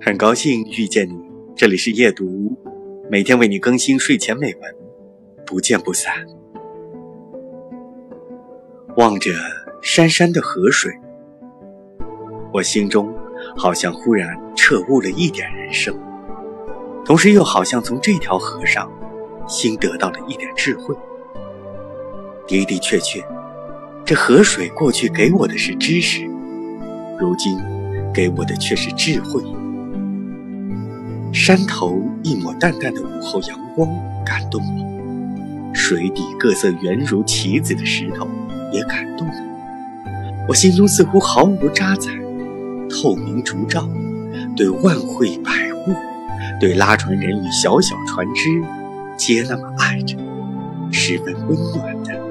很高兴遇见你，这里是夜读，每天为你更新睡前美文，不见不散。望着山山的河水，我心中好像忽然彻悟了一点人生，同时又好像从这条河上新得到了一点智慧。的的确确，这河水过去给我的是知识，如今给我的却是智慧。山头一抹淡淡的午后阳光感动我，水底各色圆如棋子的石头也感动我。我心中似乎毫无渣滓，透明烛照，对万卉百物，对拉船人与小小船只，皆那么爱着，十分温暖的。